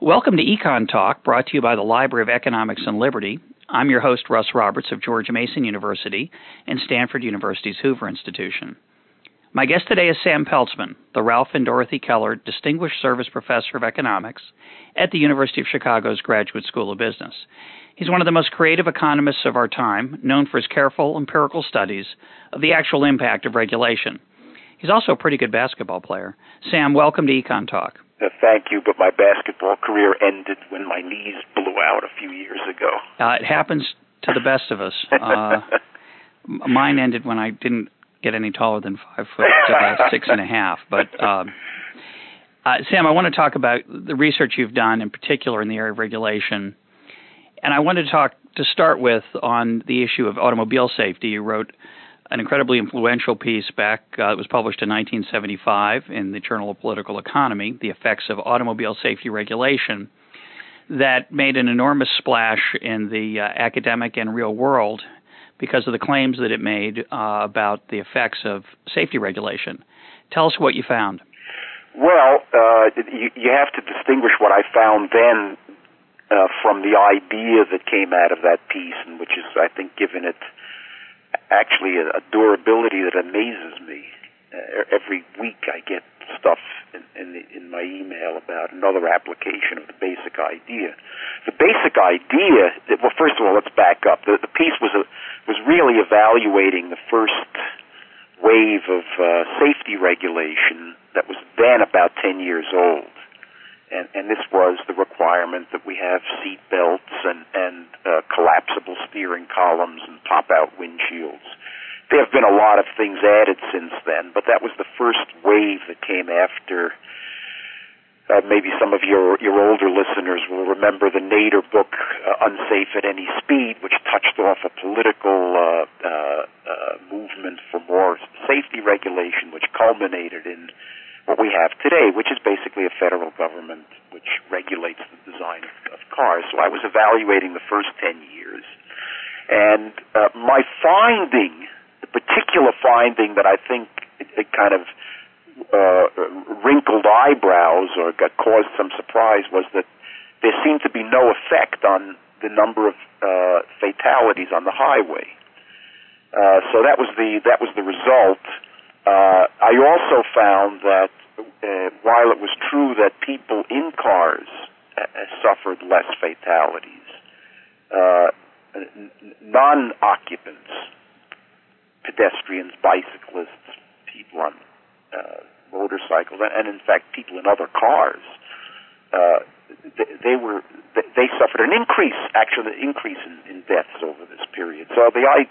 Welcome to Econ Talk, brought to you by the Library of Economics and Liberty. I'm your host, Russ Roberts of George Mason University and Stanford University's Hoover Institution. My guest today is Sam Peltzman, the Ralph and Dorothy Keller Distinguished Service Professor of Economics at the University of Chicago's Graduate School of Business. He's one of the most creative economists of our time, known for his careful empirical studies of the actual impact of regulation. He's also a pretty good basketball player. Sam, welcome to Econ Talk. Uh, thank you, but my basketball career ended when my knees blew out a few years ago. Uh, it happens to the best of us. Uh, mine ended when I didn't get any taller than five foot uh, six and a half. But um, uh, Sam, I want to talk about the research you've done, in particular in the area of regulation and I wanted to talk to start with on the issue of automobile safety. You wrote an incredibly influential piece back uh, it was published in 1975 in the Journal of Political Economy, The Effects of Automobile Safety Regulation, that made an enormous splash in the uh, academic and real world because of the claims that it made uh, about the effects of safety regulation. Tell us what you found. Well, uh, you, you have to distinguish what I found then uh, from the idea that came out of that piece, and which is, I think, given it actually a, a durability that amazes me. Uh, every week I get stuff in, in, the, in my email about another application of the basic idea. The basic idea, that, well, first of all, let's back up. The, the piece was a, was really evaluating the first wave of uh, safety regulation that was then about 10 years old and, and this was the requirement that we have seat belts and, and uh, collapsible steering columns and pop-out windshields. There have been a lot of things added since then, but that was the first wave that came after. Uh, maybe some of your your older listeners will remember the Nader book, uh, "Unsafe at Any Speed," which touched off a political uh, uh, uh, movement for more safety regulation, which culminated in what we have today, which is basically a federal government which regulates the design of, of cars. So I was evaluating the first 10 years. And uh, my finding, particular finding that I think it, it kind of uh, wrinkled eyebrows or got caused some surprise was that there seemed to be no effect on the number of uh, fatalities on the highway. Uh, so that was the that was the result. Uh, I also found that uh, while it was true that people in cars uh, suffered less fatalities, uh, non-occupants, pedestrians, bicyclists, people on uh, motorcycles, and, and in fact people in other cars, uh, they, they were they suffered an increase, actually, an increase in, in deaths over this period. So the I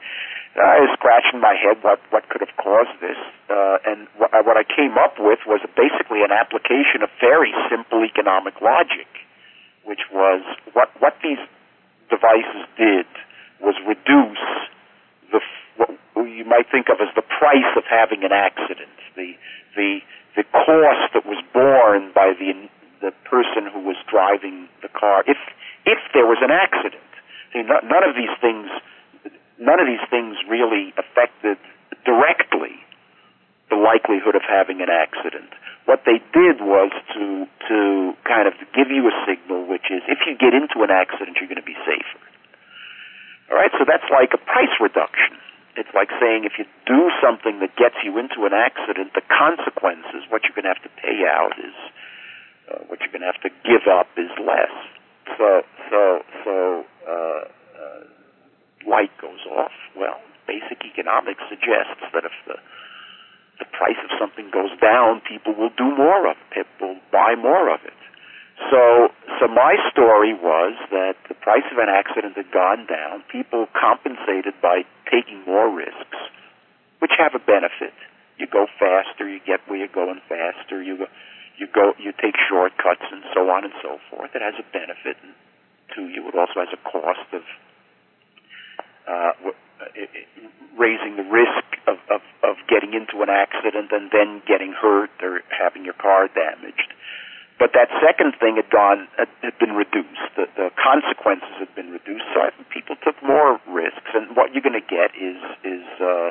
I was scratching my head what what could have caused this, uh, and what, what I came up with was basically an application of very simple economic logic, which was what what these devices did was reduce the what you might think of as the price of having an accident, the the the cost that was borne by the the person who was driving the car if if there was an accident. See, none of these things none of these things really affected directly the likelihood of having an accident. What they did was to to kind of give you a signal, which is if you get into an accident, you're going to be safer. All right, so that's like a price reduction. It's like saying if you do something that gets you into an accident, the consequences, what you're going to have to pay out is, uh, what you're going to have to give up is less. So, so, so, uh, uh, light goes off. Well, basic economics suggests that if the the price of something goes down, people will do more of it. Will buy more of it. So, so my story was that the price of an accident had gone down. People compensated by taking more risks, which have a benefit. You go faster, you get where you're going faster. You go, you go, you take shortcuts, and so on and so forth. It has a benefit to you. It also has a cost of uh, raising the risk of, of, of getting into an accident and then getting hurt or having your car damaged. But that second thing had gone had, been reduced. The, the consequences had been reduced, so I think people took more risks. And what you're going to get is is uh,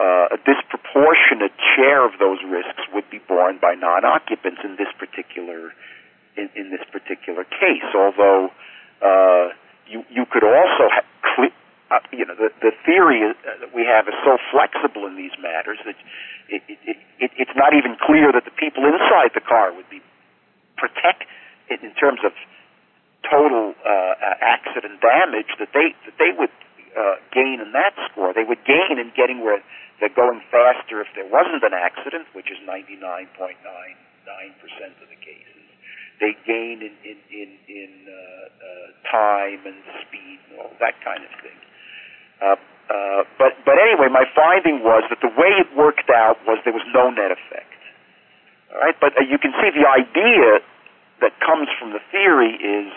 uh, a disproportionate share of those risks would be borne by non-occupants in this particular in in, this particular case. Although uh, you you could also uh, you know the the theory uh, that we have is so flexible in these matters that it, it, it, it's not even clear that the people inside the car would be protect in terms of total uh, accident damage that they that they would uh, gain in that score. They would gain in getting where they're going faster if there wasn't an accident, which is 99.99% of the cases they gain in in in, in uh, uh, time and speed and all that kind of thing. Uh, uh, but but anyway, my finding was that the way it worked out was there was no net effect. Right, but uh, you can see the idea that comes from the theory is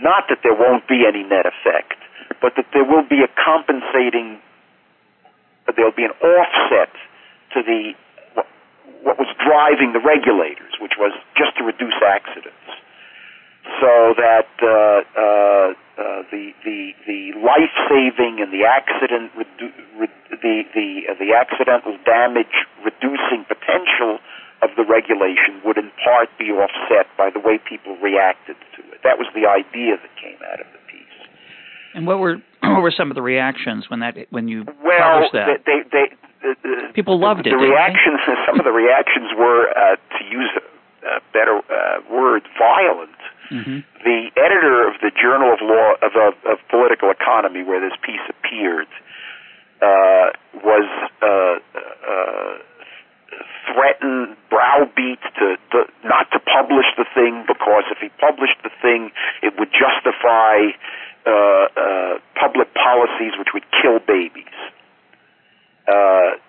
not that there won't be any net effect, but that there will be a compensating, there'll be an offset to the what was driving the regulators, which was just to reduce accidents, so that uh, uh, uh, the the the life saving and the accident redu- re- the the uh, the accidental damage reducing potential of the regulation would in part be offset by the way people reacted to it. That was the idea that came out of the piece. And what were what were some of the reactions when that when you well, published that? They, they, the, people loved the, it. The reactions, some of the reactions were, uh, to use a, a better uh, word, violent. Mm-hmm. The editor of the Journal of Law of, of, of Political Economy, where this piece appeared, uh, was threatened, browbeat to, to not to publish the thing because if he published the thing, it would justify uh, uh, public policies which would kill babies. Uh,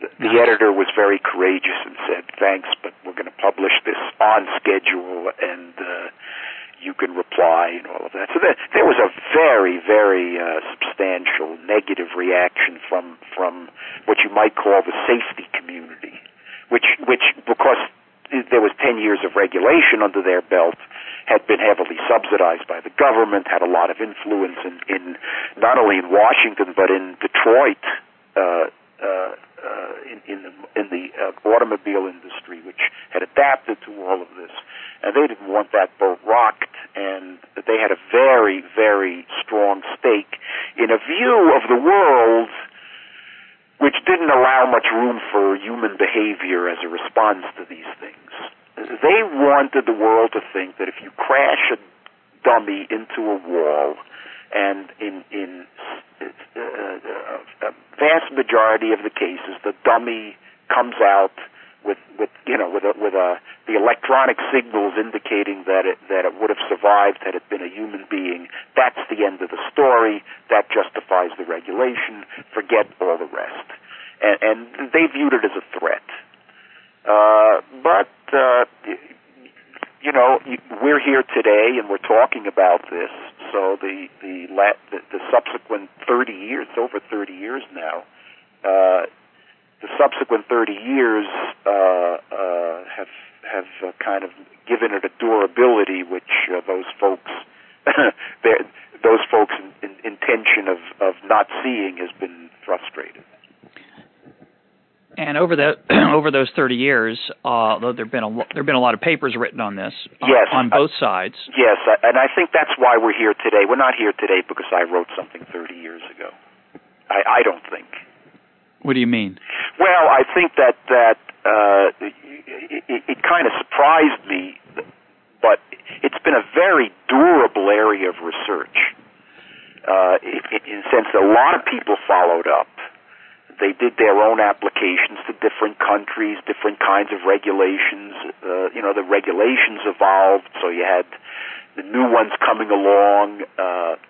the, the editor was very courageous and said, "Thanks, but we're going to publish this on schedule, and uh, you can reply and all of that." So there, there was a very, very uh, substantial negative reaction from from what you might call the safety community, which which because there was 10 years of regulation under their belt, had been heavily subsidized by the government, had a lot of influence in, in not only in Washington but in Detroit uh, uh, uh, in, in the in the uh, automobile industry, which had adapted to all of this, and they didn't want that boat rocked, and they had a very very strong stake in a view of the world which didn't allow much room for human behavior as a response to these things. They wanted the world to think that if you crash a dummy into a wall, and in in uh, vast majority of the cases, the dummy comes out with with you know with a with a the electronic signals indicating that it that it would have survived had it been a human being. That's the end of the story. That justifies the regulation. Forget all the rest. And, and they viewed it as a threat. Uh, but uh, you know, we're here today and we're talking about this. So the the la- the, the subsequent 30 years, over 30 years now, uh, the subsequent 30 years uh, uh, have have uh, kind of given it a durability which uh, those folks, those folks' in, in, intention of of not seeing has been frustrated. And over the over those 30 years, uh, though there've been a there've been a lot of papers written on this, uh, yes, on both sides. Yes, and I think that's why we're here today. We're not here today because I wrote something 30 years ago. I, I don't think. What do you mean? Well, I think that that uh, it, it, it kind of surprised me, but it's been a very durable area of research. Uh, in, in sense a lot of people followed up they did their own applications to different countries, different kinds of regulations. Uh, you know, the regulations evolved, so you had the new ones coming along, uh,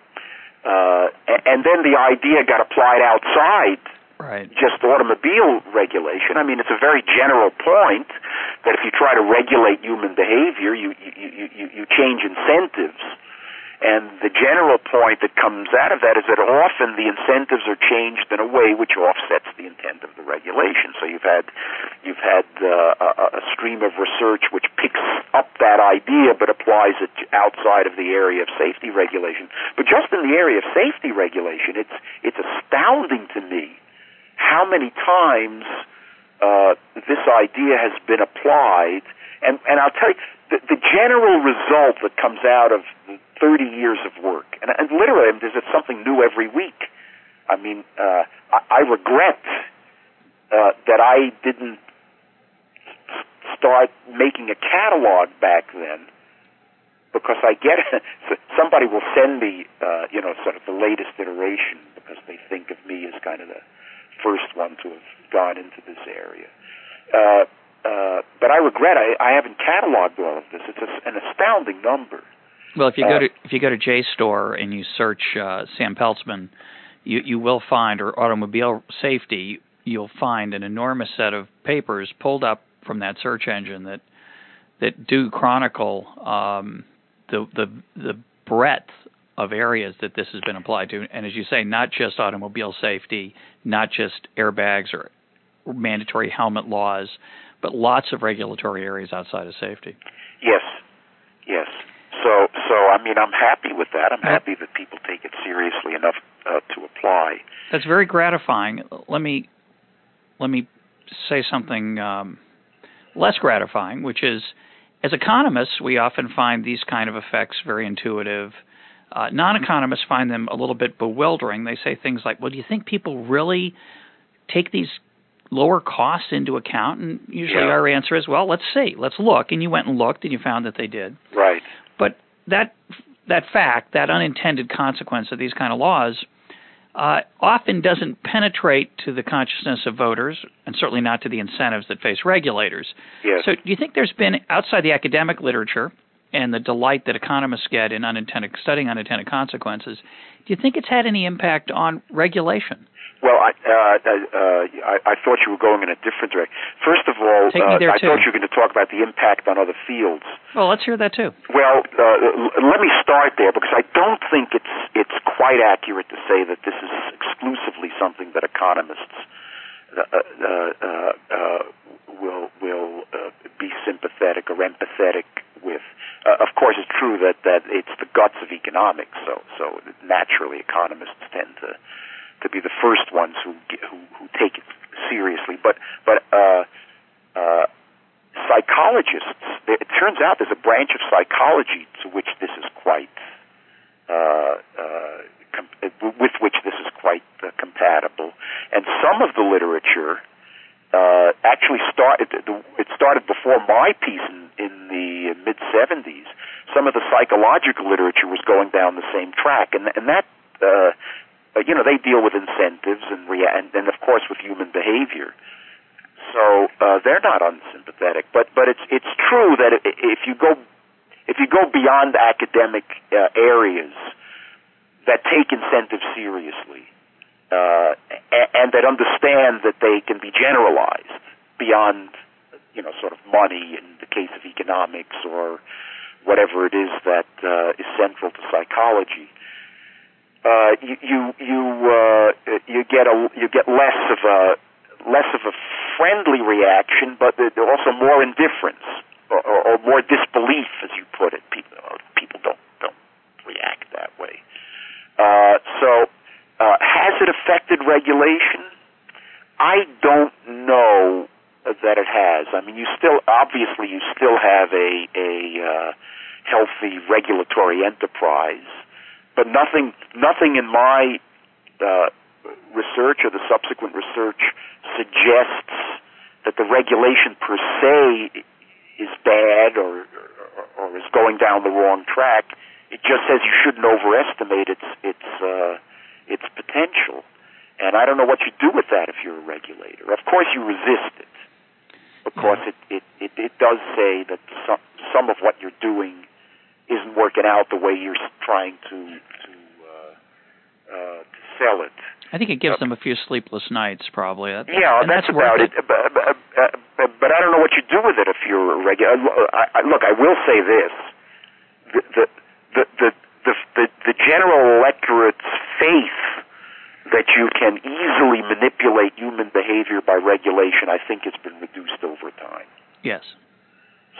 uh, and then the idea got applied outside right. just automobile regulation. I mean, it's a very general point that if you try to regulate human behavior, you you you, you change incentives and the general point that comes out of that is that often the incentives are changed in a way which offsets intent of the regulation. So you've had you've had uh, a, a stream of research which picks up that idea but applies it outside of the area of safety regulation. But just in the area of safety regulation, it's it's astounding to me how many times uh, this idea has been applied. And and I'll tell you the, the general result that comes out of 30 years of work, and, and literally, there's something new every week. I mean, uh, I, I regret uh, that I didn't start making a catalog back then because I get somebody will send me, uh, you know, sort of the latest iteration because they think of me as kind of the first one to have gone into this area. Uh, uh, but I regret I, I haven't cataloged all of this. It's a, an astounding number. Well, if you go uh, to if you go to JSTOR and you search uh, Sam Peltzman, you you will find or automobile safety, you'll find an enormous set of papers pulled up from that search engine that that do chronicle um, the the the breadth of areas that this has been applied to, and as you say, not just automobile safety, not just airbags or mandatory helmet laws, but lots of regulatory areas outside of safety. Yes, yes. So, so I mean, I'm happy with that. I'm happy that people take it seriously enough uh, to apply. That's very gratifying. Let me let me say something um, less gratifying, which is, as economists, we often find these kind of effects very intuitive. Uh, non-economists find them a little bit bewildering. They say things like, "Well, do you think people really take these lower costs into account?" And usually yeah. our answer is, "Well, let's see, let's look." And you went and looked, and you found that they did. Right. But that that fact, that unintended consequence of these kind of laws, uh, often doesn't penetrate to the consciousness of voters, and certainly not to the incentives that face regulators. Yes. So, do you think there's been outside the academic literature and the delight that economists get in unintended studying unintended consequences? Do you think it's had any impact on regulation? Well, I, uh, uh, I, I thought you were going in a different direction. First of all, there I thought you were going to talk about the impact on other fields. Well, let's hear that too. Well, uh, let me start there because I don't think it's it's quite accurate to say that this is exclusively something that economists uh, uh, uh, uh will will uh, be sympathetic or empathetic with. of course, it's true that that it's the guts of economics. So so naturally, economists tend to to be the first ones who who, who take it seriously. But but uh, uh, psychologists, it turns out there's a branch of psychology to which this is quite uh, uh, com- with which this is quite uh, compatible, and some of the literature. Uh, actually started. It started before my piece in, in the mid '70s. Some of the psychological literature was going down the same track, and and that uh, you know, they deal with incentives and, rea- and, and of course with human behavior. So uh, they're not unsympathetic, but but it's it's true that if you go if you go beyond academic uh, areas that take incentives seriously uh, and, and that understand that they can be generalized beyond you know sort of money in the case of economics or whatever it is that uh, is central to psychology uh, you you you, uh, you get a you get less of a less of a friendly reaction, but also more indifference or, or, or more disbelief, as you put it. People uh, people don't don't react that way. Uh, so, uh, has it affected regulation? I don't know that it has. I mean, you still obviously you still have a a uh, healthy regulatory enterprise but nothing nothing in my uh, research or the subsequent research suggests that the regulation per se is bad or, or, or is going down the wrong track. It just says you shouldn't overestimate its its uh, its potential. And I don't know what you do with that if you're a regulator. Of course, you resist it because it, it, it, it does say that some some of what you're doing isn't working out the way you're trying to to, uh, uh, to sell it. I think it gives them a few sleepless nights, probably. That, yeah, that's, that's about it. it. But, but, but, I don't know what you do with it if you're a regular. I, I, look, I will say this: the the the the the, the, the general electorate's faith that you can easily manipulate human behavior by regulation, I think, it's been reduced over time. Yes.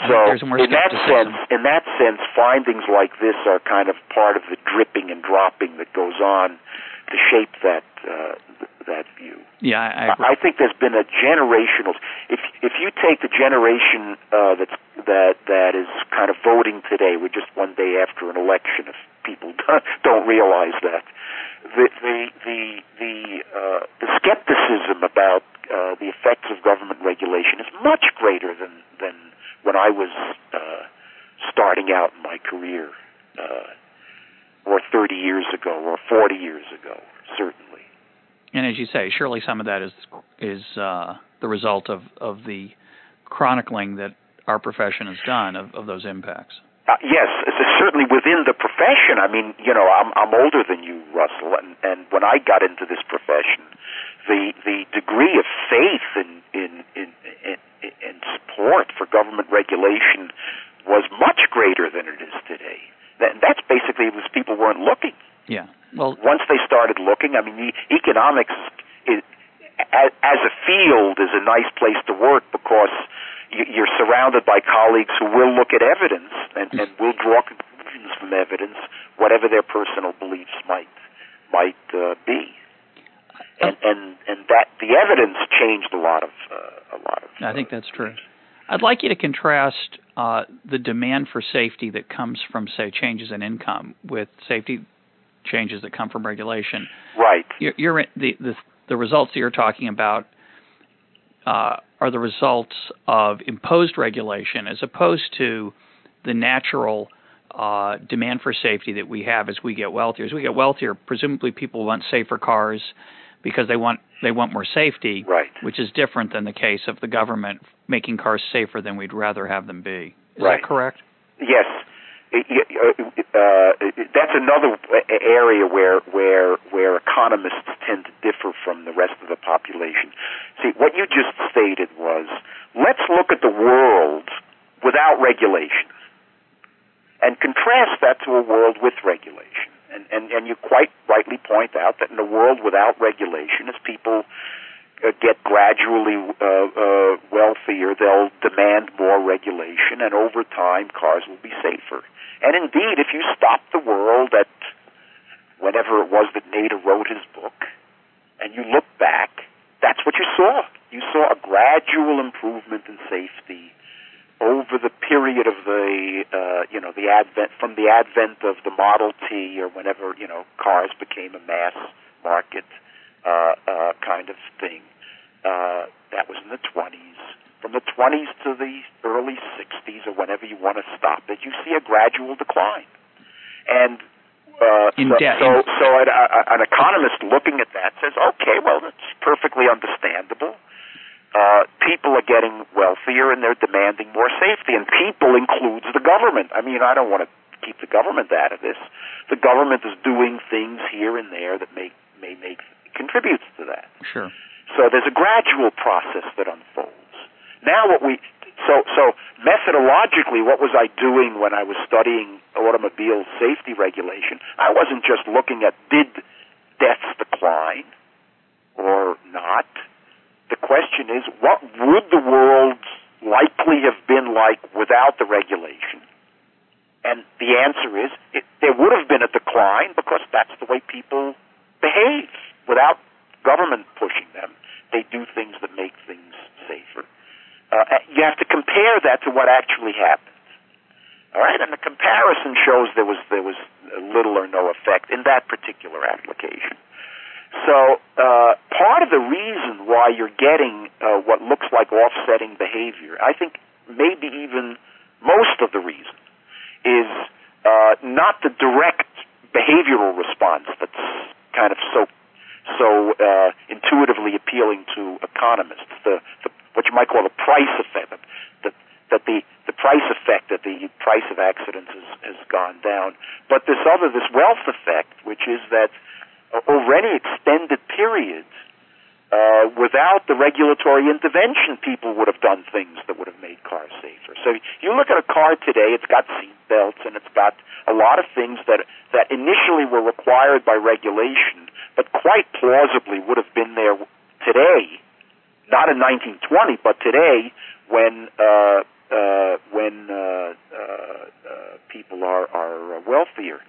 So in that sense, in that sense, findings like this are kind of part of the dripping and dropping that goes on to shape that uh, that view. Yeah, I, I, I think there's been a generational. If if you take the generation uh, that's that that is kind of voting today, we're just one day after an election. If people don't realize that, the the the the, uh, the skepticism about uh, the effects of government regulation is much greater than than when I was uh, starting out in my career, uh, or 30 years ago, or 40 years ago, certainly. And as you say, surely some of that is is uh, the result of of the chronicling that our profession has done of, of those impacts. Uh, yes, certainly within the profession. I mean, you know, I'm I'm older than you, Russell, and and when I got into this profession, the the degree of faith in in in in, in support for government regulation was much greater than it is today. That, that's basically because people weren't looking. Yeah. Well, once they started looking, I mean, the economics is, as, as a field is a nice place to work because you're surrounded by colleagues who will look at evidence and, and will draw conclusions from evidence, whatever their personal beliefs might might uh, be. And, and and that the evidence changed a lot of uh, a lot of. I think that's true. I'd like you to contrast uh, the demand for safety that comes from, say, changes in income with safety changes that come from regulation. Right. You're, you're the, the the results that you're talking about uh, are the results of imposed regulation as opposed to the natural uh, demand for safety that we have as we get wealthier. As we get wealthier, presumably people want safer cars because they want they want more safety, right. which is different than the case of the government making cars safer than we'd rather have them be. Is right. that correct? Yes. Uh, uh, that's another area where where where economists tend to differ from the rest of the population. What you just stated was, let's look at the world without regulation, and contrast that to a world with regulation. And and and you quite rightly point out that in a world without regulation, as people uh, get gradually uh, uh, wealthier, they'll demand more regulation, and over time, cars will be safer. And indeed, if you stop the world at whenever it was that Nader wrote his book, and you look back, that's what you saw. You saw a gradual improvement in safety over the period of the uh, you know the advent from the advent of the Model T or whenever you know cars became a mass market uh, uh, kind of thing. Uh, that was in the 20s. From the 20s to the early 60s, or whenever you want to stop it, you see a gradual decline. And uh, in so, debt, so, so an, uh, an economist looking at that says, okay, well, that's perfectly understandable. Uh, people are getting wealthier and they're demanding more safety, and people includes the government. I mean, I don't want to keep the government out of this. The government is doing things here and there that may may make contributes to that. Sure. So there's a gradual process that unfolds. Now, what we so so methodologically, what was I doing when I was studying automobile safety regulation? I wasn't just looking at did deaths decline or not. The question is, what would the world likely have been like without the regulation? And the answer is, it, there would have been a decline because that's the way people behave without government pushing them. They do things that make things safer. Uh, you have to compare that to what actually happened. All right, and the comparison shows there was there was little or no effect in that particular application. So uh, part of the reason why you're getting uh, what looks like offsetting behavior, I think maybe even most of the reason, is uh, not the direct behavioral response that's kind of so so uh, intuitively appealing to economists. The, the what you might call the price effect, that that the the price effect that the price of accidents has, has gone down. But this other, this wealth effect, which is that over any extended periods, uh, without the regulatory intervention, people would have done things that would have made cars safer. So you look at a car today; it's got seat belts and it's got a lot of things that that initially were required by regulation, but quite plausibly would have been there today not in 1920, but today when uh, uh, when uh, uh, uh, people are are wealthier.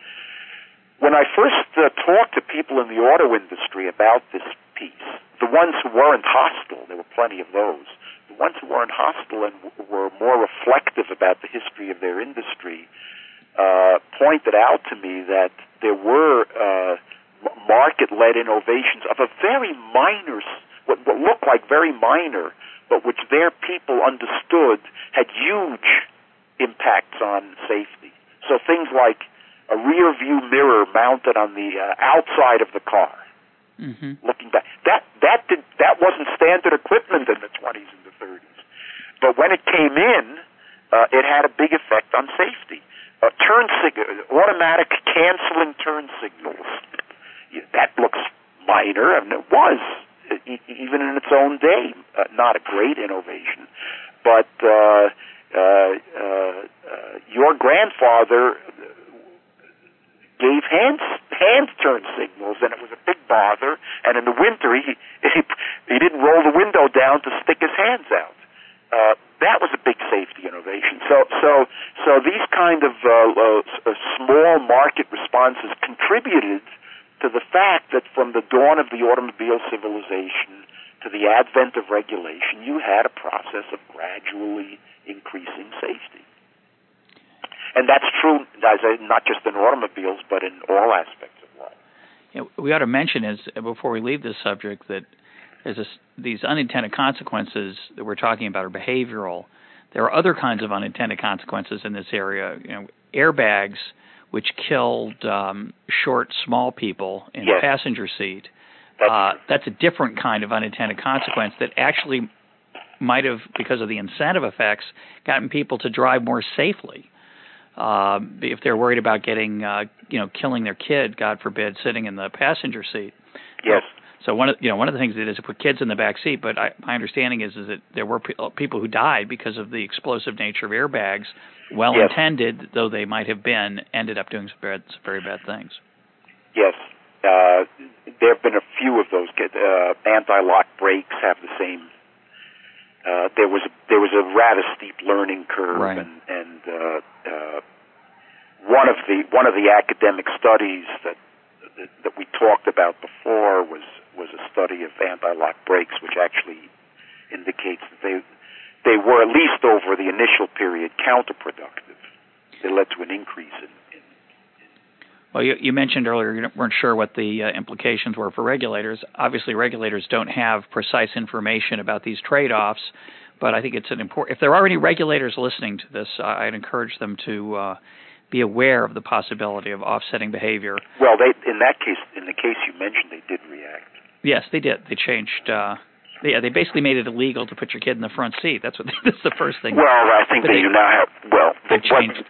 When I first uh, talked to people in the auto industry about this piece. The ones who weren't hostile, there were plenty of those. The ones who weren't hostile and w- were more reflective about the history of their industry uh, pointed out to me that there were uh, market-led innovations of a very minor, what, what looked like very minor, but which their people understood had huge impacts on safety. So things like a rear view mirror mounted on the uh, outside of the car. Mm-hmm. Looking back, that that did that wasn't standard equipment in the 20s and the 30s, but when it came in, uh, it had a big effect on safety. Uh, turn sig- automatic canceling turn signals. That looks minor, and it was even in its own day uh, not a great innovation, but. Uh, uh, uh, uh, your grandfather gave hand hand turn signals, and it was a big bother. And in the winter, he he, he didn't roll the window down to stick his hands out. Uh, that was a big safety innovation. So so so these kind of uh, uh, small market responses contributed to the fact that from the dawn of the automobile civilization to the advent of regulation, you had a process of gradually increasing safety. And that's true, not just in automobiles, but in all aspects of life. We ought to mention, as before we leave this subject, that there's this, these unintended consequences that we're talking about are behavioral. There are other kinds of unintended consequences in this area. You know, airbags, which killed um, short, small people in yes. the passenger seat. That's, uh, that's a different kind of unintended consequence that actually might have, because of the incentive effects, gotten people to drive more safely. Uh, if they're worried about getting, uh, you know, killing their kid, God forbid, sitting in the passenger seat. Yes. So one of you know one of the things that is to put kids in the back seat, but I, my understanding is is that there were pe- people who died because of the explosive nature of airbags, well yes. intended though they might have been, ended up doing some, bad, some very bad things. Yes, uh, there have been a few of those. Uh, anti-lock brakes have the same. Uh, there was a, there was a rather steep learning curve, right. and, and uh, uh, one of the one of the academic studies that, that that we talked about before was was a study of anti-lock brakes, which actually indicates that they they were at least over the initial period counterproductive. They led to an increase in, in well, you, you, mentioned earlier you weren't sure what the uh, implications were for regulators. Obviously, regulators don't have precise information about these trade-offs, but I think it's an important. If there are any regulators listening to this, I'd encourage them to uh, be aware of the possibility of offsetting behavior. Well, they in that case, in the case you mentioned, they did react. Yes, they did. They changed. Uh, yeah, they basically made it illegal to put your kid in the front seat. That's what. That's the first thing. Well, I think they, you now have. Well, they changed. What,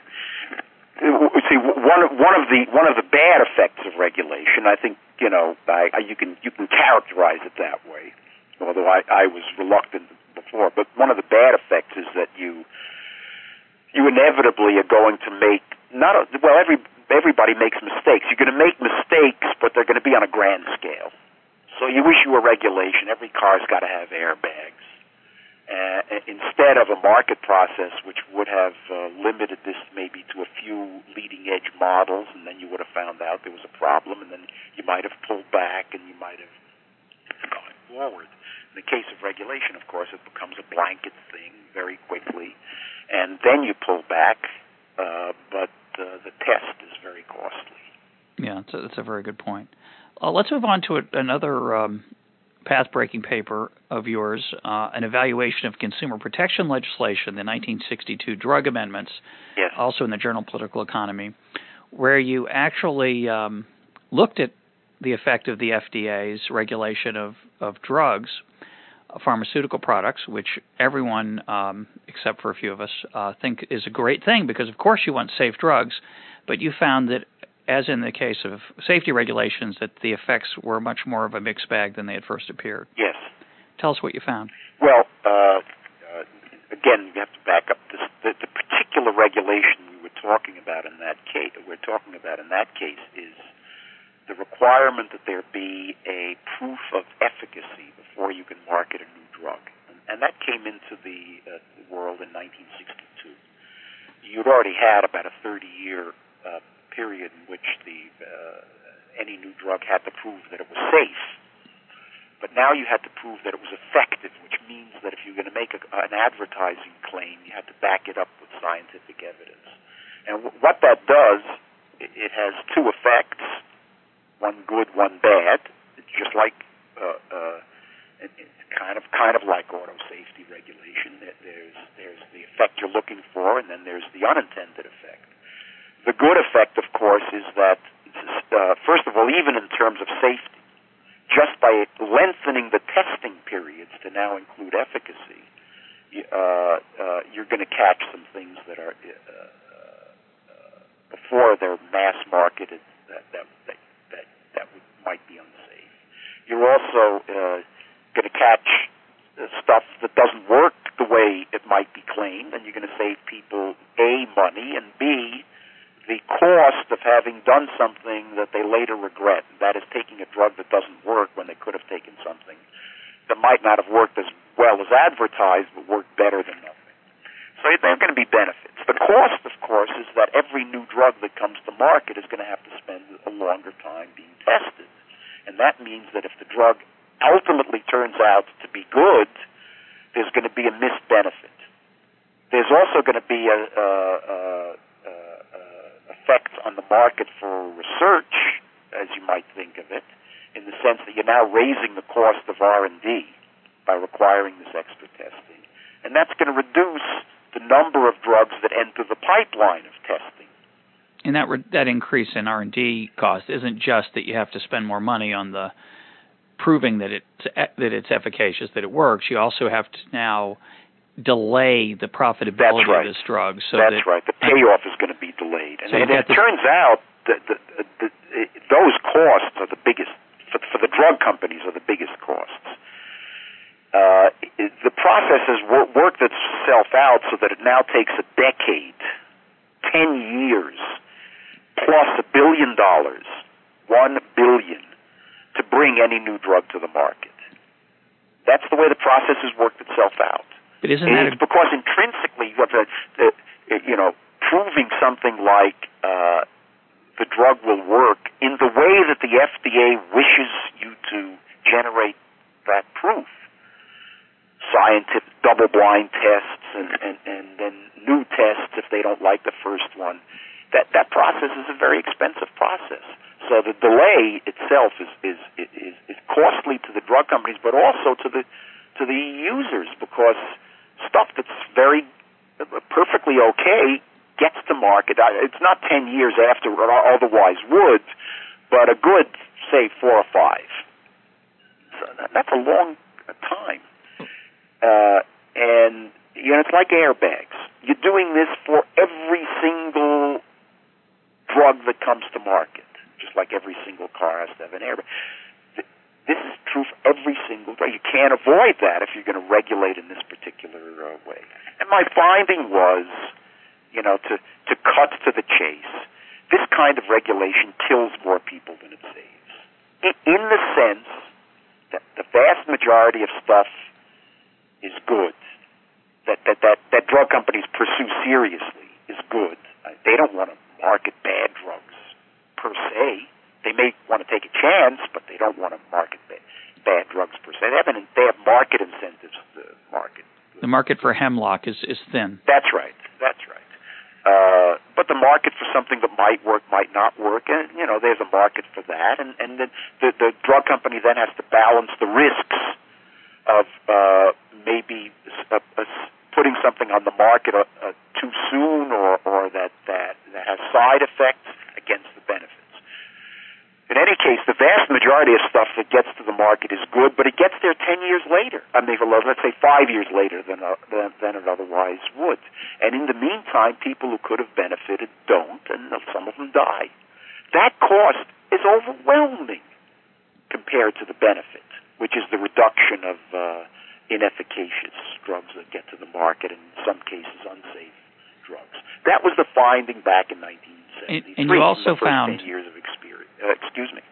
see one of one of the one of the bad effects of regulation i think you know I, I, you can you can characterize it that way although i i was reluctant before but one of the bad effects is that you you inevitably are going to make not a, well every everybody makes mistakes you're going to make mistakes but they're going to be on a grand scale so you issue a regulation every car's got to have airbags uh, instead of a market process which would have uh, limited this maybe to a few leading edge models, and then you would have found out there was a problem, and then you might have pulled back and you might have gone forward. In the case of regulation, of course, it becomes a blanket thing very quickly, and then you pull back, uh, but uh, the test is very costly. Yeah, that's a, that's a very good point. Uh, let's move on to a, another um, path-breaking paper of yours, uh, an evaluation of consumer protection legislation, the 1962 drug amendments, yes. also in the journal Political Economy, where you actually um, looked at the effect of the FDA's regulation of, of drugs, uh, pharmaceutical products, which everyone, um, except for a few of us, uh, think is a great thing because, of course, you want safe drugs, but you found that as in the case of safety regulations, that the effects were much more of a mixed bag than they had first appeared. Yes. Tell us what you found. Well, uh, uh, again, you have to back up. This, the, the particular regulation we were talking about in that case, we're talking about in that case, is the requirement that there be a proof of efficacy before you can market a new drug, and, and that came into the, uh, world in 1962. You'd already had about a 30-year uh, period in which the uh, any new drug had to prove that it was safe. But now you had to prove that it was effective, which means that if you're going to make a, an advertising claim, you had to back it up with scientific evidence. And w- what that does, it, it has two effects: one good, one bad. It's just like uh, uh, it, it's kind of kind of like auto safety regulation. There's there's the effect you're looking for, and then there's the unintended effect. The good effect, of course, is that uh, first of all, even in terms of safety, just by lengthening the testing periods to now include efficacy, uh, uh, you're going to catch some things that are uh, uh, before they're mass marketed that that that that, that would, might be unsafe. You're also uh, going to catch stuff that doesn't work the way it might be claimed, and you're going to save people a money and b the cost of having done something that they later regret. That is taking a drug that doesn't work when they could have taken something that might not have worked as well as advertised, but worked better than nothing. So there are going to be benefits. The cost, of course, is that every new drug that comes to market is going to have to spend a longer time being tested. And that means that if the drug ultimately turns out to be good, there's going to be a missed benefit. There's also going to be a, a, effect on the market for research, as you might think of it, in the sense that you're now raising the cost of R&D by requiring this extra testing. And that's going to reduce the number of drugs that enter the pipeline of testing. And that re- that increase in R&D cost isn't just that you have to spend more money on the proving that it's that it's efficacious, that it works. You also have to now delay the profitability right. of this drug. So that's that, right. The payoff is going to be delayed, and, so and it turns out that the, the, those costs are the biggest for, for the drug companies are the biggest costs. Uh, the process has wor- worked itself out so that it now takes a decade, ten years, plus a billion dollars, one billion, to bring any new drug to the market. That's the way the process has worked itself out. But isn't that it's a... because intrinsically you have the, the, you know proving something like uh, the drug will work in the way that the FDA wishes you to generate that proof. Scientific double-blind tests and, and, and then new tests if they don't like the first one. That that process is a very expensive process. So the delay itself is is is, is costly to the drug companies, but also to the to the users because stuff that's very perfectly okay gets to market. It's not ten years after it otherwise would, but a good, say, four or five. So that's a long time. Uh, and you know, it's like airbags. You're doing this for every single drug that comes to market, just like every single car has to have an airbag. This is true for every single drug. You can't avoid that if you're going to regulate in this particular uh, way. And my finding was, you know, to, to cut to the chase, this kind of regulation kills more people than it saves. In, in the sense that the vast majority of stuff is good, that, that, that, that drug companies pursue seriously is good. They don't want to market bad drugs per se they may want to take a chance, but they don't want to market bad, bad drugs per se. They have, an, they have market incentives to market. The market for hemlock is, is thin. That's right. That's right. Uh, but the market for something that might work might not work, and you know there's a market for that, and and the the, the drug company then has to balance the risks of uh, maybe a, a, putting something on the market uh, uh, too soon, or or that that that has side effects against the benefits. In any case, the vast majority of stuff that gets to the market is good, but it gets there 10 years later. I mean, let's say five years later than, uh, than, than it otherwise would. And in the meantime, people who could have benefited don't, and some of them die. That cost is overwhelming compared to the benefit, which is the reduction of uh, inefficacious drugs that get to the market, and in some cases, unsafe drugs. That was the finding back in 1973. And, and you also found years of experience. Uh, excuse me.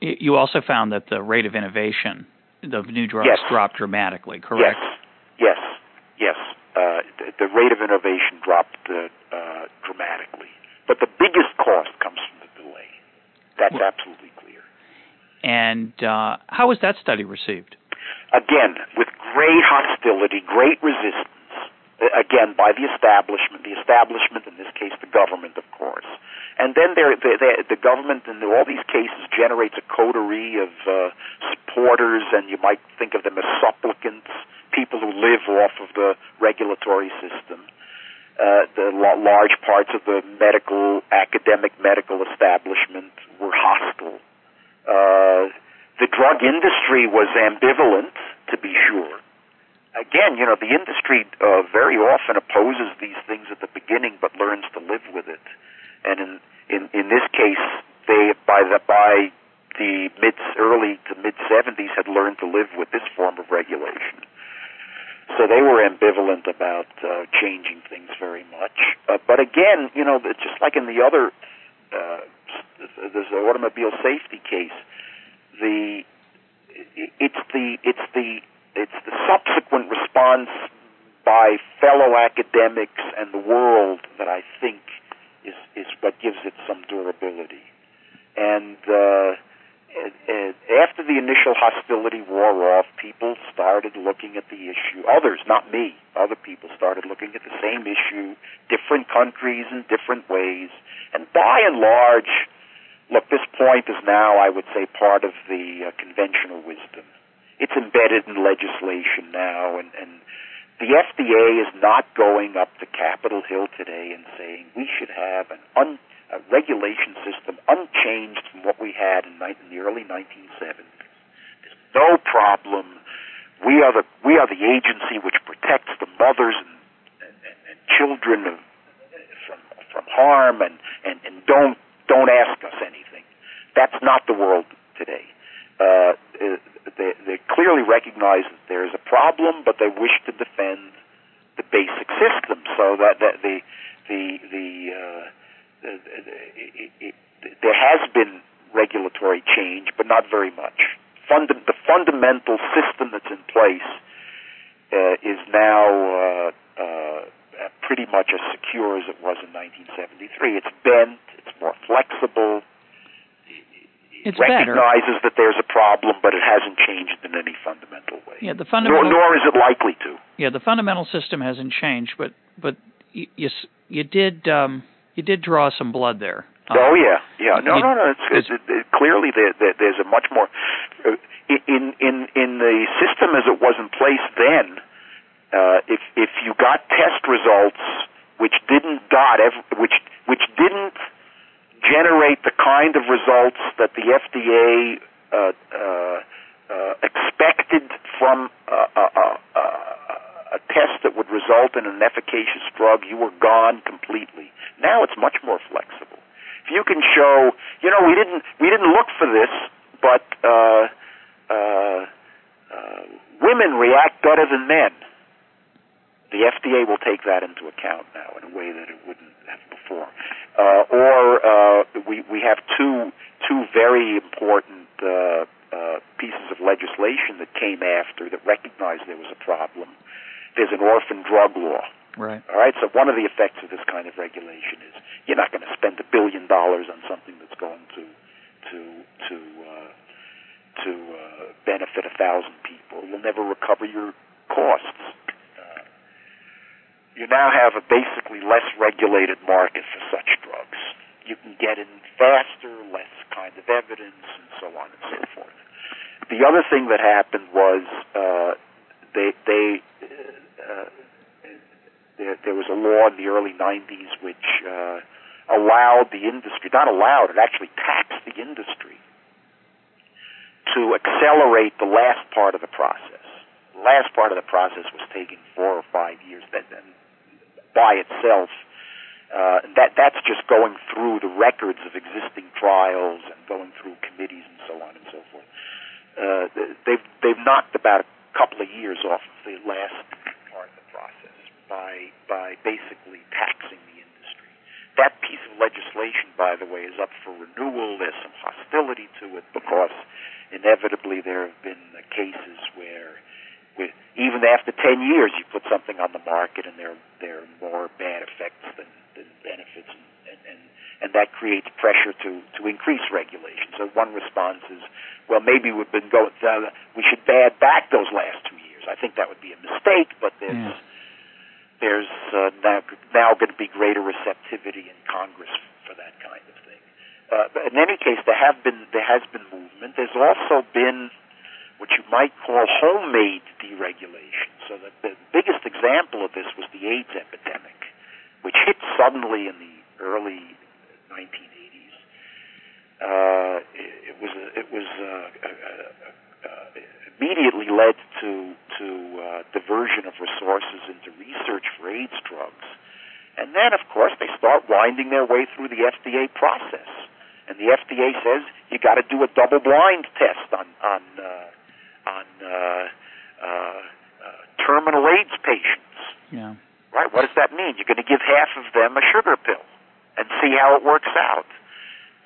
You also found that the rate of innovation of new drugs yes. dropped dramatically, correct? Yes, yes, yes. Uh, the, the, rate of innovation dropped uh, uh, dramatically, but the biggest cost comes from the delay. That's well, absolutely clear. And uh, how was that study received? Again, with great hostility, great resistance. Again, by the establishment, the establishment in this case, the government, of. And then the, government in all these cases generates a coterie of uh, supporters, and you might think of them as supplicants, people who live off of the regulatory system. Uh, the large parts of the medical, academic medical establishment were hostile. Uh, the drug industry was ambivalent, to be sure. Again, you know, the industry uh, very often opposes these things at the beginning, but learns to live with it. And in in, in this case, they by the by the mid early to mid 70s had learned to live with this form of regulation. So they were ambivalent about uh, changing things very much. Uh, but again, you know, just like in the other, uh, there's the automobile safety case. The it's the it's the it's the subsequent response by fellow academics and the world that I think is is what gives it some durability. And uh, after the initial hostility wore off, people started looking at the issue. Others, not me, other people started looking at the same issue, different countries in different ways. And by and large, look, this point is now, I would say, part of the uh, conventional wisdom. It's embedded in legislation now, and, and the FDA is not going up to Capitol Hill today and saying we should have an un a regulation system unchanged from what we had in, in the early 1970s. There's no problem. We are the we are the agency which protects the mothers and, and, and, children of, from from harm, and, and and don't don't ask us anything. That's not the world today. Uh, they, they clearly recognize that there is a problem, but they wish to defend the basic system so that, that the the the uh, it, it, there has been regulatory change, but not very much. Funda- the fundamental system that's in place uh, is now uh, uh, pretty much as secure as it was in 1973. It's bent, it's more flexible. It recognizes better. that there's a problem, but it hasn't changed in any fundamental way. Yeah, the fundamental. Nor, nor is it likely to. Yeah, the fundamental system hasn't changed, but but you you, you did um, you did draw some blood there. Oh yeah, yeah. No, no, no. It's, it's, it, it, clearly there, there, there's a much more uh, in in in the system as it was in place then. Uh, if if you got test results which didn't dot every, which which didn't generate the kind of results that the FDA uh, uh, uh, expected from a, a, a, a test that would result in an efficacious drug, you were gone completely. Now it's much more flexible. If you can show, you know, we didn't we didn't look for this, but uh, uh, uh, women react better than men. The FDA will take that into account now in a way that it wouldn't have before. Uh, or uh, we we have two two very important uh, uh, pieces of legislation that came after that recognized there was a problem. There's an orphan drug law Right. All right. So one of the effects of this kind of regulation is you're not going to spend a billion dollars on something that's going to to to uh, to uh, benefit a thousand people. You'll never recover your costs. Uh, you now have a basically less regulated market for such drugs. You can get in faster, less kind of evidence, and so on and so forth. The other thing that happened was uh, they they uh, there, there was a law in the early 90s which uh, allowed the industry, not allowed, it actually taxed the industry to accelerate the last part of the process. The last part of the process was taking four or five years. Then, by itself, uh, that that's just going through the records of existing trials and going through committees and so on and so forth. Uh, they've they've knocked about a couple of years off of the last part of the process by by basically taxing the industry. That piece of legislation, by the way, is up for renewal. There's some hostility to it because inevitably there have been cases where, with, even after 10 years, you put something on the market and there there are more bad effects than, than benefits, and, and and that creates pressure to to increase regulation. So one response is, well, maybe we've been going, uh, we should add back those last two years. I think that would be a mistake, but there's yeah. there's uh, now now going to be greater receptivity in Congress for that kind of thing. Uh, but in any case, there have been there has been movement. There's also been what you might call homemade deregulation. So the, the biggest example of this was the AIDS epidemic, which hit suddenly in the early 1980s. Uh, it, it was it was uh, uh, uh, immediately led to to uh, diversion of resources into research for AIDS drugs, and then of course they start winding their way through the FDA process, and the FDA says you got to do a double-blind test on on uh, Uh, uh, uh, terminal AIDS patients. Yeah. Right. What does that mean? You're going to give half of them a sugar pill and see how it works out.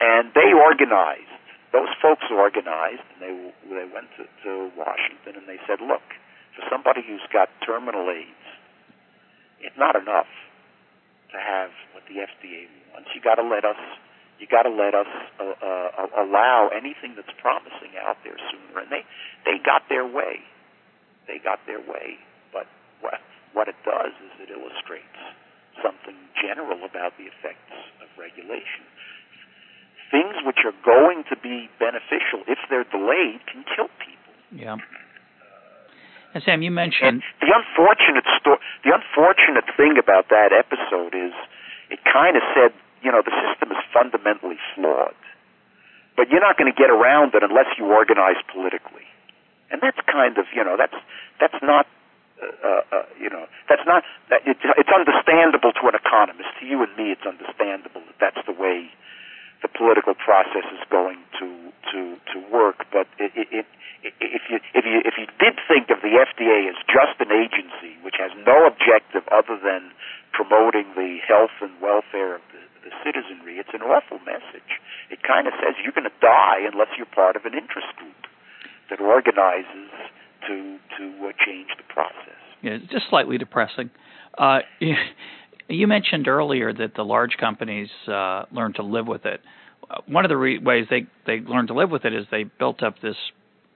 And they organized. Those folks organized, and they they went to, to Washington and they said, "Look, for somebody who's got terminal AIDS, it's not enough to have what the FDA wants. You got to let us. You got to let us uh, uh, allow anything that's promising out there sooner." And they they got their way. They got their way. But what what it does is it illustrates something general about the effects of regulation. Things which are going to be beneficial, if they're delayed, can kill people. Yeah. And Sam, you mentioned and the unfortunate sto- the unfortunate thing about that episode is it kind of said, you know, the system is fundamentally flawed, but you're not going to get around it unless you organize politically, and that's kind of, you know, that's that's not uh, uh, you know, that's not. That it's, it's understandable to an economist. To you and me, it's understandable that that's the way the political process is going to to to work. But it, it, it, if you if you if you did think of the FDA as just an agency which has no objective other than promoting the health and welfare of the, the citizenry, it's an awful message. It kind of says you're going to die unless you're part of an interest group that organizes to to uh, change the process. Yeah, it's just slightly depressing. Uh, you mentioned earlier that the large companies uh, learn to live with it. Uh, one of the re- ways they they learn to live with it is they built up this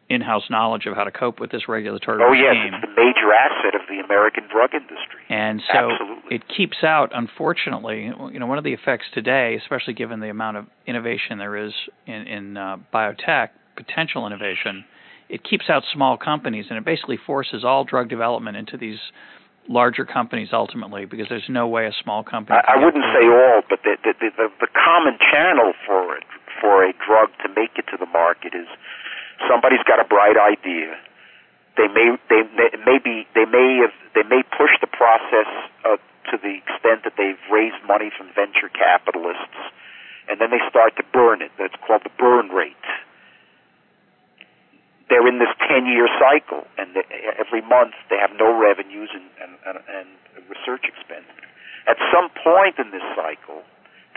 in-house knowledge of how to cope with this regulatory oh, regime. Oh yes, it's the major asset of the American drug industry. And so Absolutely. it keeps out, unfortunately, you know, one of the effects today, especially given the amount of innovation there is in, in uh, biotech, potential innovation, it keeps out small companies and it basically forces all drug development into these larger companies ultimately because there's no way a small company. I, I wouldn't say all, but the, the the, the common channel for it for a drug to make it to the market is somebody's got a bright idea. They may they, they maybe they may have they may push the process uh, to the extent that they've raised money from venture capitalists, and then they start to burn it. That's called the burn rate they're in this 10 year cycle and they, every month they have no revenues and, and, and, and research expense. At some point in this cycle,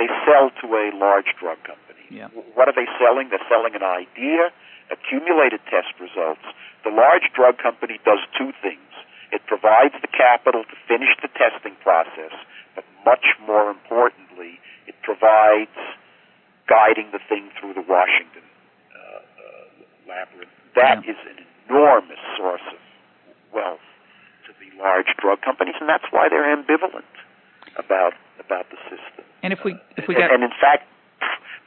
they sell to a large drug company. Yeah. What are they selling? They're selling an idea, accumulated test results. The large drug company does two things. It provides the capital to finish the testing process, but much more importantly, it provides guiding the thing through the Washington uh, uh, labyrinth that yeah. is an enormous source of wealth to the large drug companies, and that's why they're ambivalent about about the system. And if we if we uh, get and, and in fact,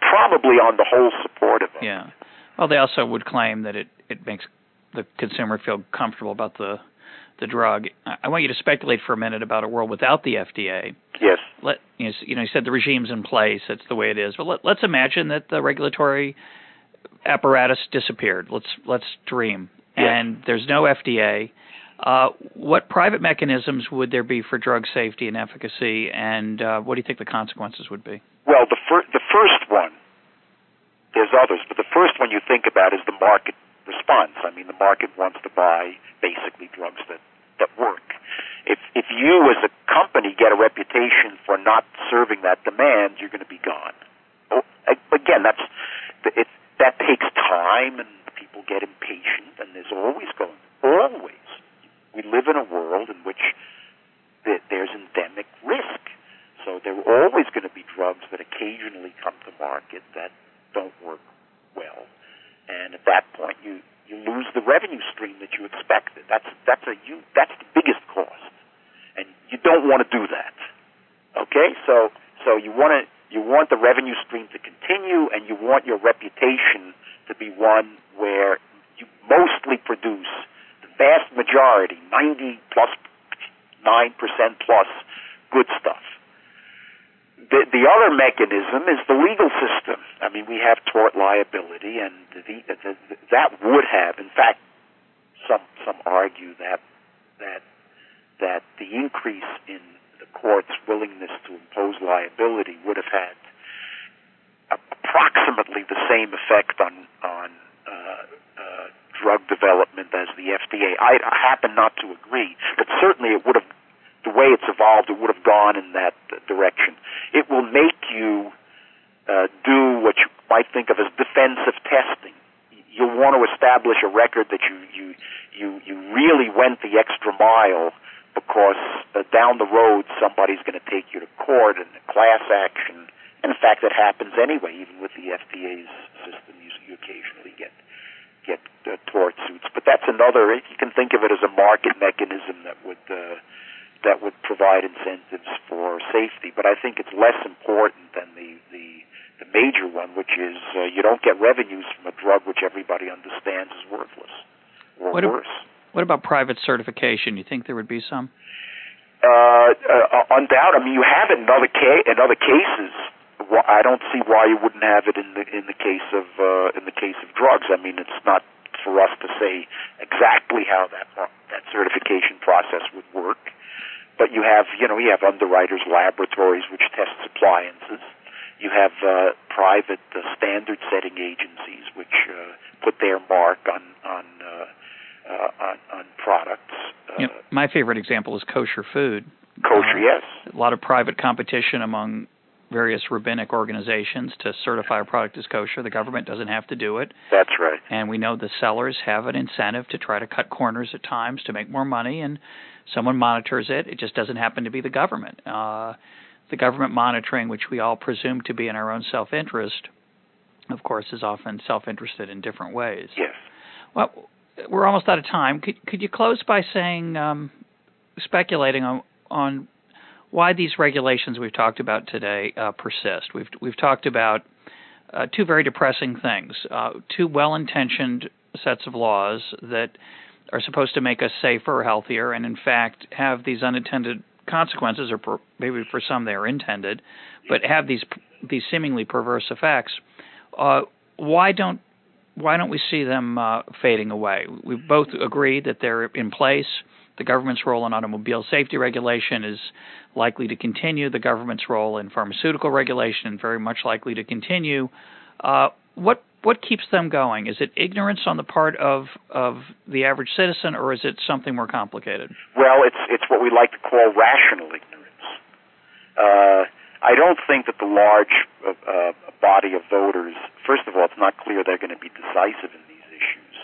probably on the whole supportive of yeah. Well, they also would claim that it it makes the consumer feel comfortable about the the drug. I want you to speculate for a minute about a world without the FDA. Yes. Let you know, you know you said the regime's in place. That's the way it is. But let, let's imagine that the regulatory apparatus disappeared. Let's let's dream, and there's no FDA. Uh, what private mechanisms would there be for drug safety and efficacy, and uh, what do you think the consequences would be? Well, the fir- the first one, there's others, but the first one you think about is the market response. I mean, the market wants to buy basically drugs that that work. If if you as a company get a reputation for not serving that demand, you're going to be gone. Oh, again, that's it's that takes time and people get impatient and there's always going always we live in a world in which there's endemic risk So there are always going to be drugs that occasionally come to market that don't work well, and at that point you you lose the revenue stream that you expected. That's that's a you that's the biggest cost, and you don't want to do that. Okay, so so you want to you want the revenue stream to continue, and you want your reputation to be one where you mostly produce the vast majority, ninety plus nine percent plus, good stuff. The, the other mechanism is the legal system. I mean, we have tort liability, and the, the, that would have, in fact, some some argue that that that the increase in the court's willingness to impose liability would have had approximately the same effect on on uh, uh, drug development as the FDA. I happen not to agree, but certainly it would have the way it's evolved, it would have gone in that direction. It will make you uh, do what you might think of as defensive testing. You'll want to establish a record that you you you you really went the extra mile because uh, down the road somebody's going to take you to court and a class action. And in fact, that happens anyway. Even with the FDA's system, you, you occasionally get get uh, tort suits. But that's another. You can think of it as a market mechanism that would. Uh, that would provide incentives for safety. But I think it's less important than the the, the major one, which is uh, you don't get revenues from a drug which everybody understands is worthless or what worse. Ab- what about private certification? You think there would be some? Uh, uh, undoubtedly, I mean, you have it in other ca- in other cases. I don't see why you wouldn't have it in the in the case of uh, in the case of drugs. I mean, it's not for us to say exactly how that that certification process would work. But you have, you know, you have underwriters laboratories which test appliances. You have uh, private uh, standard-setting agencies which uh, put their mark on on uh, uh, on, on products. Uh, you know, my favorite example is kosher food. Kosher, yes. A lot of private competition among various rabbinic organizations to certify a product as kosher. The government doesn't have to do it. That's right. And we know the sellers have an incentive to try to cut corners at times to make more money, and someone monitors it. It just doesn't happen to be the government. Uh, the government monitoring, which we all presume to be in our own self interest, of course, is often self interested in different ways. Yes. Well, we're almost out of time. Could, could you close by saying, um, speculating on, on why these regulations we've talked about today uh, persist? We've we've talked about uh, two very depressing things, uh, two well-intentioned sets of laws that are supposed to make us safer healthier, and in fact have these unintended consequences, or per, maybe for some they are intended, but have these these seemingly perverse effects. Uh, why don't why don't we see them uh, fading away? We both agree that they're in place. The government's role in automobile safety regulation is likely to continue. The government's role in pharmaceutical regulation very much likely to continue. Uh, what what keeps them going? Is it ignorance on the part of of the average citizen, or is it something more complicated? Well, it's it's what we like to call rational ignorance. Uh, I don't think that the large uh, uh, body of voters, first of all, it's not clear they're going to be decisive in these issues.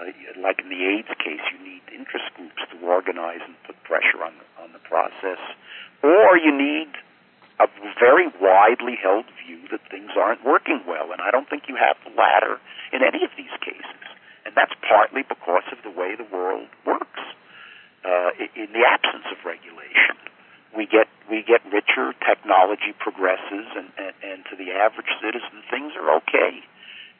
Uh, like in the AIDS case, you need interest groups to organize and put pressure on the, on the process, or you need a very widely held view that things aren't working well, and I don't think you have the latter in any of these cases. And that's partly because of the way the world works. Uh, in the absence of regulation, we get we get richer, technology progresses, and, and, and to the average citizen, things are okay.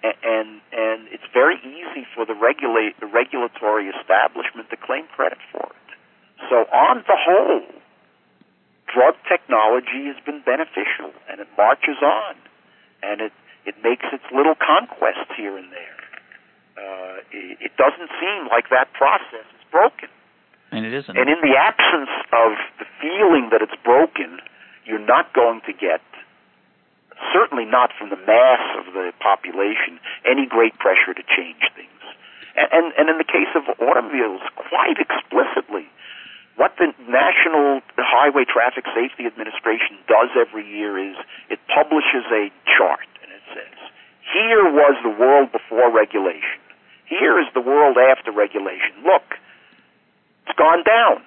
And, and and it's very easy for the regulate the regulatory establishment to claim credit for it. So on the whole, drug technology has been beneficial and it marches on and it, it makes its little conquests here and there. Uh, it, it doesn't seem like that process is broken. And it isn't. And in the absence of the feeling that it's broken, you're not going to get, certainly not from the mass of the population, any great pressure to change things. And, and, and in the case of automobiles, quite explicitly, what the National Highway Traffic Safety Administration does every year is it publishes a chart and it says, here was the world before regulation. Here is the world after regulation. Look, it's gone down.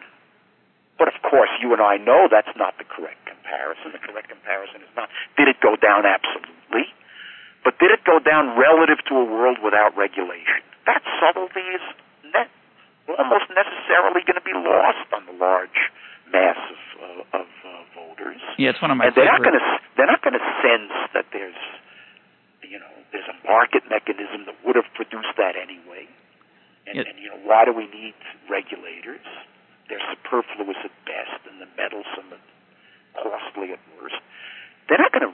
But of course, you and I know that's not the correct comparison. The correct comparison is not did it go down absolutely, but did it go down relative to a world without regulation? That subtlety is almost necessarily going to be lost on the large mass of, uh, of uh, voters. Yeah, it's one of my. And they're favorite. not going to they're not going to sense that there's you know there's a market mechanism that would have produced that anyway. And, It- and you know why do we need regulators? They're superfluous at best, and the meddlesome and costly at worst. They're not going to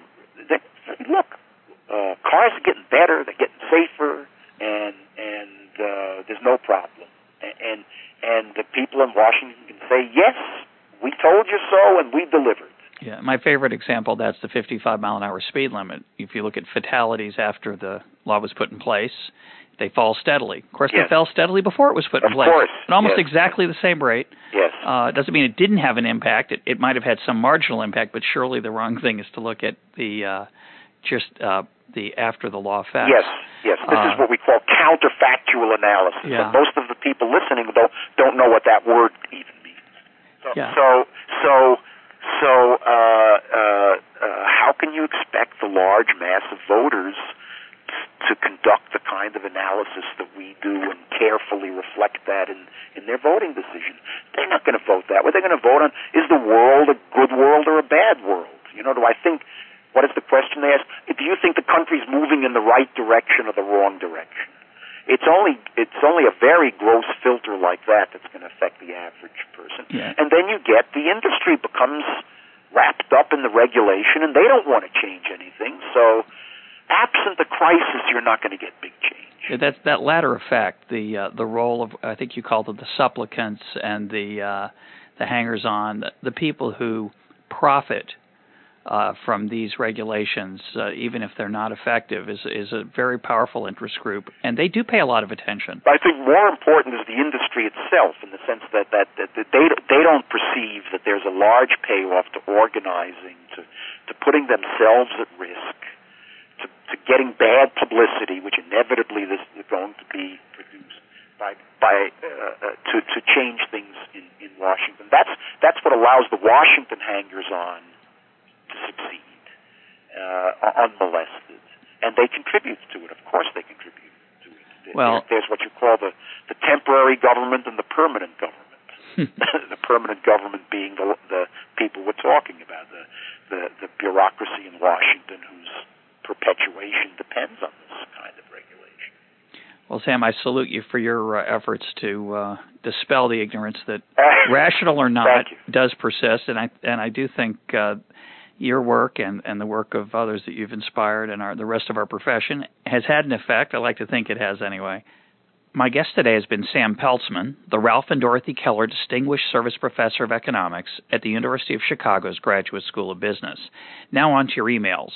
look. Uh, cars are getting better. They're getting safer, and and uh, there's no problem. And, and the people in Washington can say, yes, we told you so, and we delivered. Yeah, my favorite example that's the 55 mile an hour speed limit. If you look at fatalities after the law was put in place, they fall steadily. Of course, Yes. they fell steadily before it was put in Of place. course, At almost yes. exactly the same rate. Yes. Uh, it doesn't mean it didn't have an impact. It, it might have had some marginal impact, but surely the wrong thing is to look at the uh, just uh, the after the law effects. Yes, yes. This Uh, is what we call counterfactual analysis. Yeah. And most of the people listening don't don't know what that word even means. So Yeah. so so, so uh, uh, uh, how can you expect the large mass of voters to conduct the kind of analysis that we do and carefully reflect that in, in their voting decision? They're not going to vote that way. They're going to vote on is the world a good world or a bad world? You know, do I think what is the question they ask? Do you think the country's moving in the right direction or the wrong direction? It's only it's only a very gross filter like that that's going to affect the average person. Yeah. And then you get the industry becomes wrapped up in the regulation, and they don't want to change anything. So, absent the crisis, you're not going to get big change. Yeah, that that latter effect, the uh, the role of I think you called it the supplicants and the uh, the hangers on, the people who profit uh, from these regulations, uh, even if they're not effective, is is a very powerful interest group, and they do pay a lot of attention. I think more important is the industry itself, in the sense that that, that, they they don't perceive that there's a large payoff to organizing, to to putting themselves at risk, to to getting bad publicity, which inevitably this is going to be produced by by uh, uh, to to change things in in Washington. That's that's what allows the Washington hangers on to succeed uh, unmolested, and they contribute to it. Of course, they contribute to it. Well- there's what you call the the temporary government and the permanent government. the permanent government being the the people we're talking about, the the, the bureaucracy in Washington whose perpetuation depends on this kind of regulation. Well, Sam, I salute you for your uh, efforts to uh, dispel the ignorance that, rational or not, does persist, and I and I do think uh, your work and, and the work of others that you've inspired and our, the rest of our profession has had an effect. I like to think it has anyway. My guest today has been Sam Peltzman, the Ralph and Dorothy Keller Distinguished Service Professor of Economics at the University of Chicago's Graduate School of Business. Now on to your emails.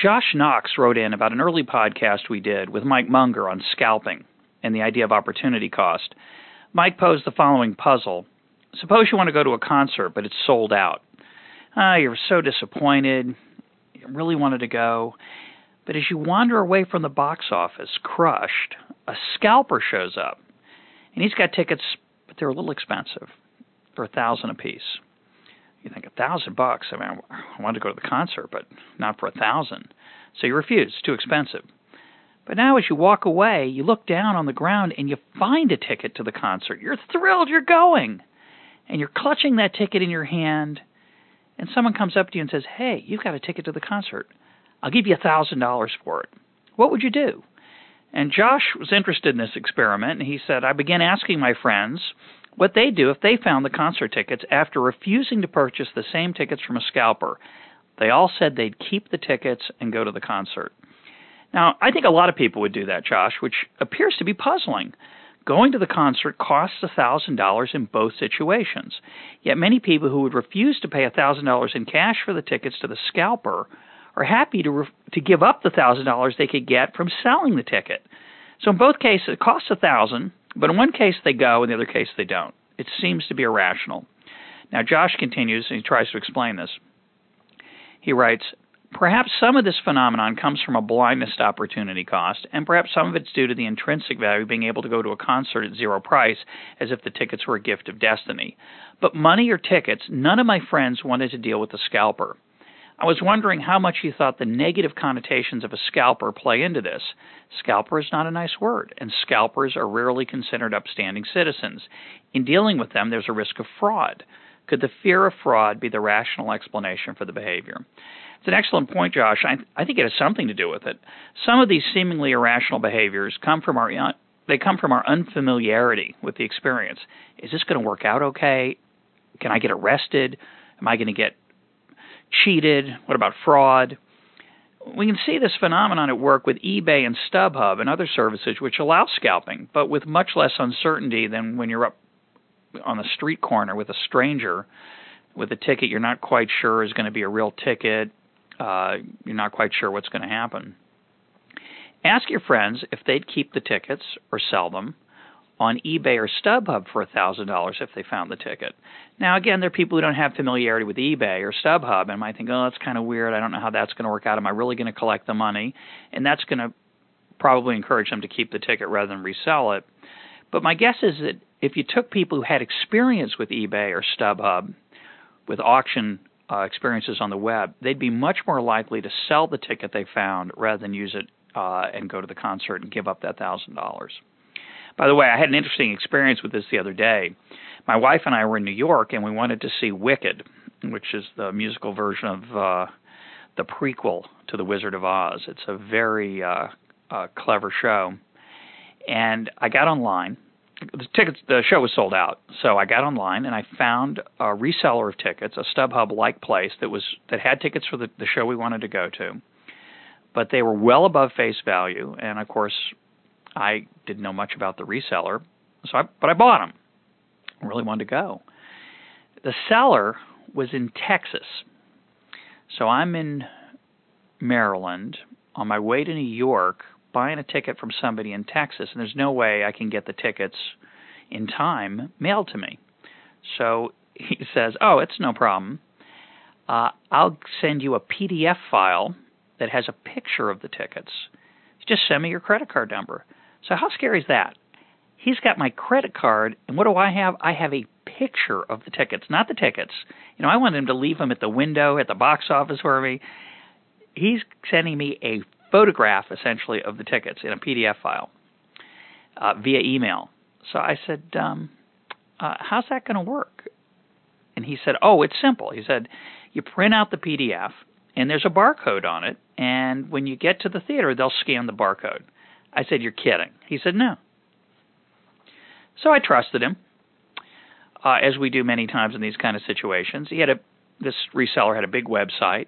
Josh Knox wrote in about an early podcast we did with Mike Munger on scalping and the idea of opportunity cost. Mike posed the following puzzle. Suppose you want to go to a concert, but it's sold out. Ah, you're so disappointed. You really wanted to go. But as you wander away from the box office, crushed, a scalper shows up. And he's got tickets, but they're a little expensive. They're a thousand apiece you think a thousand bucks. I mean, I wanted to go to the concert, but not for a thousand. So you refuse. Too expensive. But now, as you walk away, you look down on the ground and you find a ticket to the concert. You're thrilled you're going. And you're clutching that ticket in your hand. And someone comes up to you and says, Hey, you've got a ticket to the concert. I'll give you a thousand dollars for it. What would you do? And Josh was interested in this experiment, and he said, I began asking my friends what they do if they found the concert tickets after refusing to purchase the same tickets from a scalper. They all said they'd keep the tickets and go to the concert. Now, I think a lot of people would do that, Josh, which appears to be puzzling. Going to the concert costs $1,000 in both situations. Yet many people who would refuse to pay $1,000 in cash for the tickets to the scalper are happy to re- to give up the $1,000 they could get from selling the ticket. So in both cases it costs 1000 but in one case they go, in the other case they don't. It seems to be irrational. Now, Josh continues and he tries to explain this. He writes Perhaps some of this phenomenon comes from a blindness to opportunity cost, and perhaps some of it's due to the intrinsic value of being able to go to a concert at zero price as if the tickets were a gift of destiny. But money or tickets, none of my friends wanted to deal with the scalper. I was wondering how much you thought the negative connotations of a scalper play into this. Scalper is not a nice word, and scalpers are rarely considered upstanding citizens. In dealing with them, there's a risk of fraud. Could the fear of fraud be the rational explanation for the behavior? It's an excellent point, Josh. I, I think it has something to do with it. Some of these seemingly irrational behaviors come from our they come from our unfamiliarity with the experience. Is this going to work out okay? Can I get arrested? Am I going to get cheated? What about fraud? We can see this phenomenon at work with eBay and StubHub and other services which allow scalping, but with much less uncertainty than when you're up on the street corner with a stranger with a ticket you're not quite sure is going to be a real ticket. Uh, you're not quite sure what's going to happen. Ask your friends if they'd keep the tickets or sell them on eBay or StubHub for $1,000 if they found the ticket. Now, again, there are people who don't have familiarity with eBay or StubHub and might think, oh, that's kind of weird. I don't know how that's going to work out. Am I really going to collect the money? And that's going to probably encourage them to keep the ticket rather than resell it. But my guess is that if you took people who had experience with eBay or StubHub, with auction uh, experiences on the web, they'd be much more likely to sell the ticket they found rather than use it uh, and go to the concert and give up that thousand dollars. By the way, I had an interesting experience with this the other day. My wife and I were in New York and we wanted to see Wicked, which is the musical version of uh, the prequel to The Wizard of Oz. It's a very uh, uh, clever show. And I got online. The tickets, the show was sold out, so I got online and I found a reseller of tickets, a StubHub-like place that was that had tickets for the, the show we wanted to go to, but they were well above face value. And of course, I didn't know much about the reseller, so I, but I bought them. I really wanted to go. The seller was in Texas, so I'm in Maryland on my way to New York buying a ticket from somebody in Texas, and there's no way I can get the tickets in time mailed to me. So he says, "Oh, it's no problem. Uh, I'll send you a PDF file that has a picture of the tickets. Just send me your credit card number." So how scary is that? He's got my credit card, and what do I have? I have a picture of the tickets, not the tickets. You know, I wanted him to leave them at the window at the box office for me. He's sending me a photograph, essentially, of the tickets in a PDF file uh, via email. So I said, um, uh, "How's that going to work?" And he said, "Oh, it's simple." He said, "You print out the PDF, and there's a barcode on it, and when you get to the theater, they'll scan the barcode." I said, You're kidding. He said, No. So I trusted him, uh, as we do many times in these kind of situations. He had a this reseller had a big website.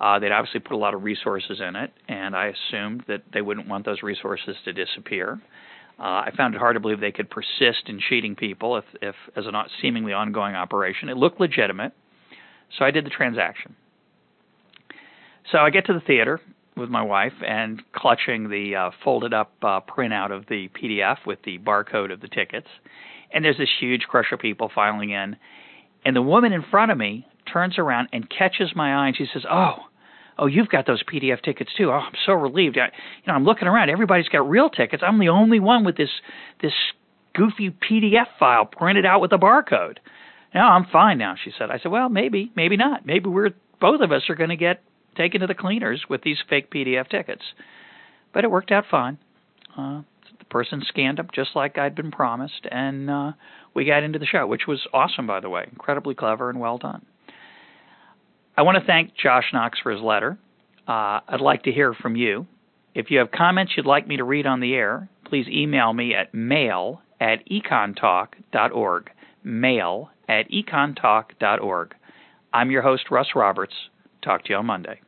Uh, they'd obviously put a lot of resources in it, and I assumed that they wouldn't want those resources to disappear. Uh, I found it hard to believe they could persist in cheating people if, if as a seemingly ongoing operation. It looked legitimate, so I did the transaction. So I get to the theater with my wife and clutching the uh, folded up uh, printout of the PDF with the barcode of the tickets. And there's this huge crush of people filing in. And the woman in front of me turns around and catches my eye and she says, Oh, oh, you've got those PDF tickets too. Oh, I'm so relieved. I, you know, I'm looking around. Everybody's got real tickets. I'm the only one with this this goofy PDF file printed out with a barcode. No, I'm fine now, she said. I said, Well, maybe, maybe not. Maybe we're both of us are going to get taken to the cleaners with these fake PDF tickets. But it worked out fine. Uh, the person scanned them just like I'd been promised, and uh, we got into the show, which was awesome, by the way. Incredibly clever and well done. I want to thank Josh Knox for his letter. Uh, I'd like to hear from you. If you have comments you'd like me to read on the air, please email me at mail at econtalk.org. Mail at econtalk.org. I'm your host, Russ Roberts. Talk to you on Monday.